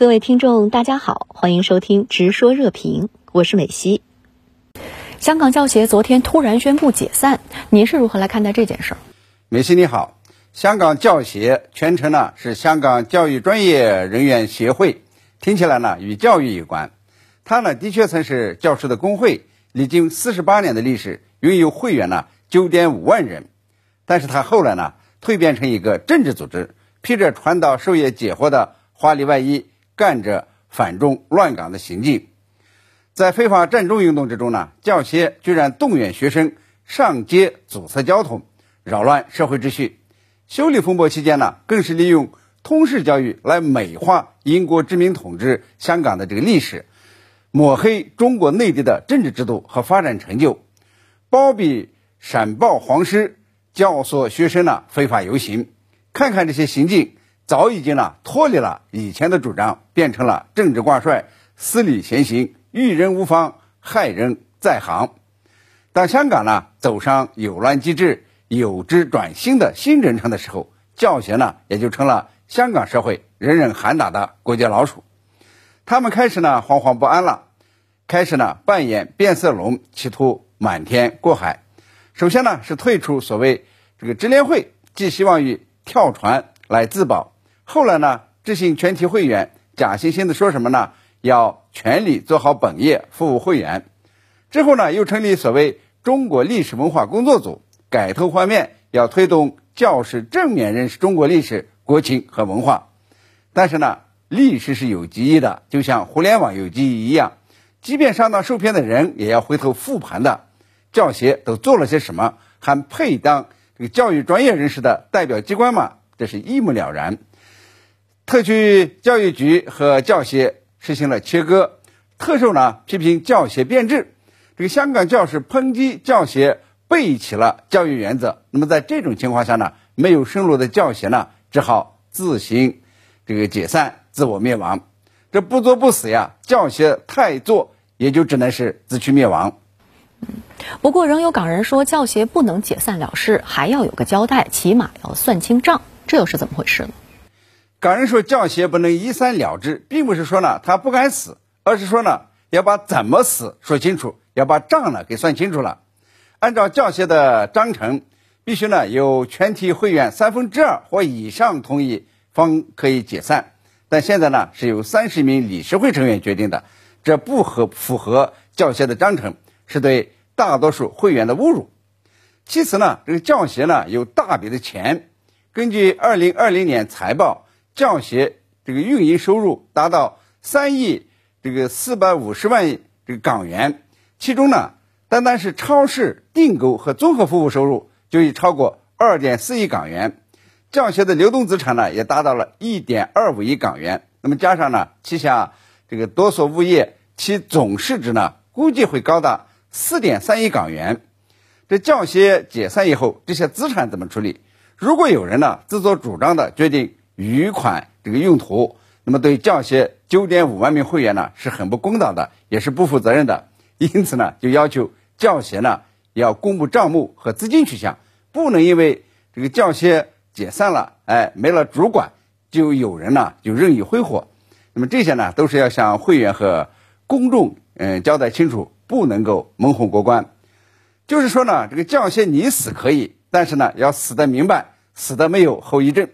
各位听众，大家好，欢迎收听《直说热评》，我是美西。香港教协昨天突然宣布解散，您是如何来看待这件事儿？美西你好，香港教协全称呢是香港教育专业人员协会，听起来呢与教育有关。它呢的确曾是教师的工会，历经四十八年的历史，拥有会员呢九点五万人。但是它后来呢蜕变成一个政治组织，披着传道授业解惑的华丽外衣。干着反中乱港的行径，在非法占中运动之中呢，教协居然动员学生上街阻塞交通，扰乱社会秩序。修理风波期间呢，更是利用通识教育来美化英国殖民统治香港的这个历史，抹黑中国内地的政治制度和发展成就，包庇闪报黄师，教唆学生呢非法游行。看看这些行径。早已经呢脱离了以前的主张，变成了政治挂帅、私利先行、遇人无方、害人在行。当香港呢走上有乱机制、有之转新的新征程的时候，教协呢也就成了香港社会人人喊打的过街老鼠。他们开始呢惶惶不安了，开始呢扮演变色龙，企图瞒天过海。首先呢是退出所谓这个支联会，寄希望于跳船来自保。后来呢，执行全体会员假惺惺的说什么呢？要全力做好本业，服务会员。之后呢，又成立所谓中国历史文化工作组，改头换面，要推动教师正面认识中国历史、国情和文化。但是呢，历史是有记忆的，就像互联网有记忆一样，即便上当受骗的人也要回头复盘的。教协都做了些什么？还配当这个教育专业人士的代表机关吗？这是一目了然。特区教育局和教协实行了切割，特首呢批评教协变质，这个香港教师抨击教协背弃了教育原则。那么在这种情况下呢，没有生路的教协呢，只好自行这个解散，自我灭亡。这不作不死呀，教协太作也就只能是自取灭亡。嗯不过仍有港人说教协不能解散了事，还要有个交代，起码要算清账，这又是怎么回事呢？港人说教协不能一三了之，并不是说呢他不敢死，而是说呢要把怎么死说清楚，要把账呢给算清楚了。按照教协的章程，必须呢有全体会员三分之二或以上同意方可以解散，但现在呢是由三十名理事会成员决定的，这不合符合教协的章程，是对大多数会员的侮辱。其次呢，这个教协呢有大笔的钱，根据二零二零年财报。教协这个运营收入达到三亿这个四百五十万这个港元，其中呢，单单是超市订购和综合服务收入就已超过二点四亿港元。教协的流动资产呢，也达到了一点二五亿港元。那么加上呢，旗下这个多所物业，其总市值呢，估计会高达四点三亿港元。这教协解散以后，这些资产怎么处理？如果有人呢，自作主张的决定。余款这个用途，那么对教协九点五万名会员呢是很不公道的，也是不负责任的。因此呢，就要求教协呢要公布账目和资金去向，不能因为这个教协解散了，哎，没了主管，就有人呢就任意挥霍。那么这些呢，都是要向会员和公众嗯交代清楚，不能够蒙混过关。就是说呢，这个教协你死可以，但是呢要死得明白，死得没有后遗症。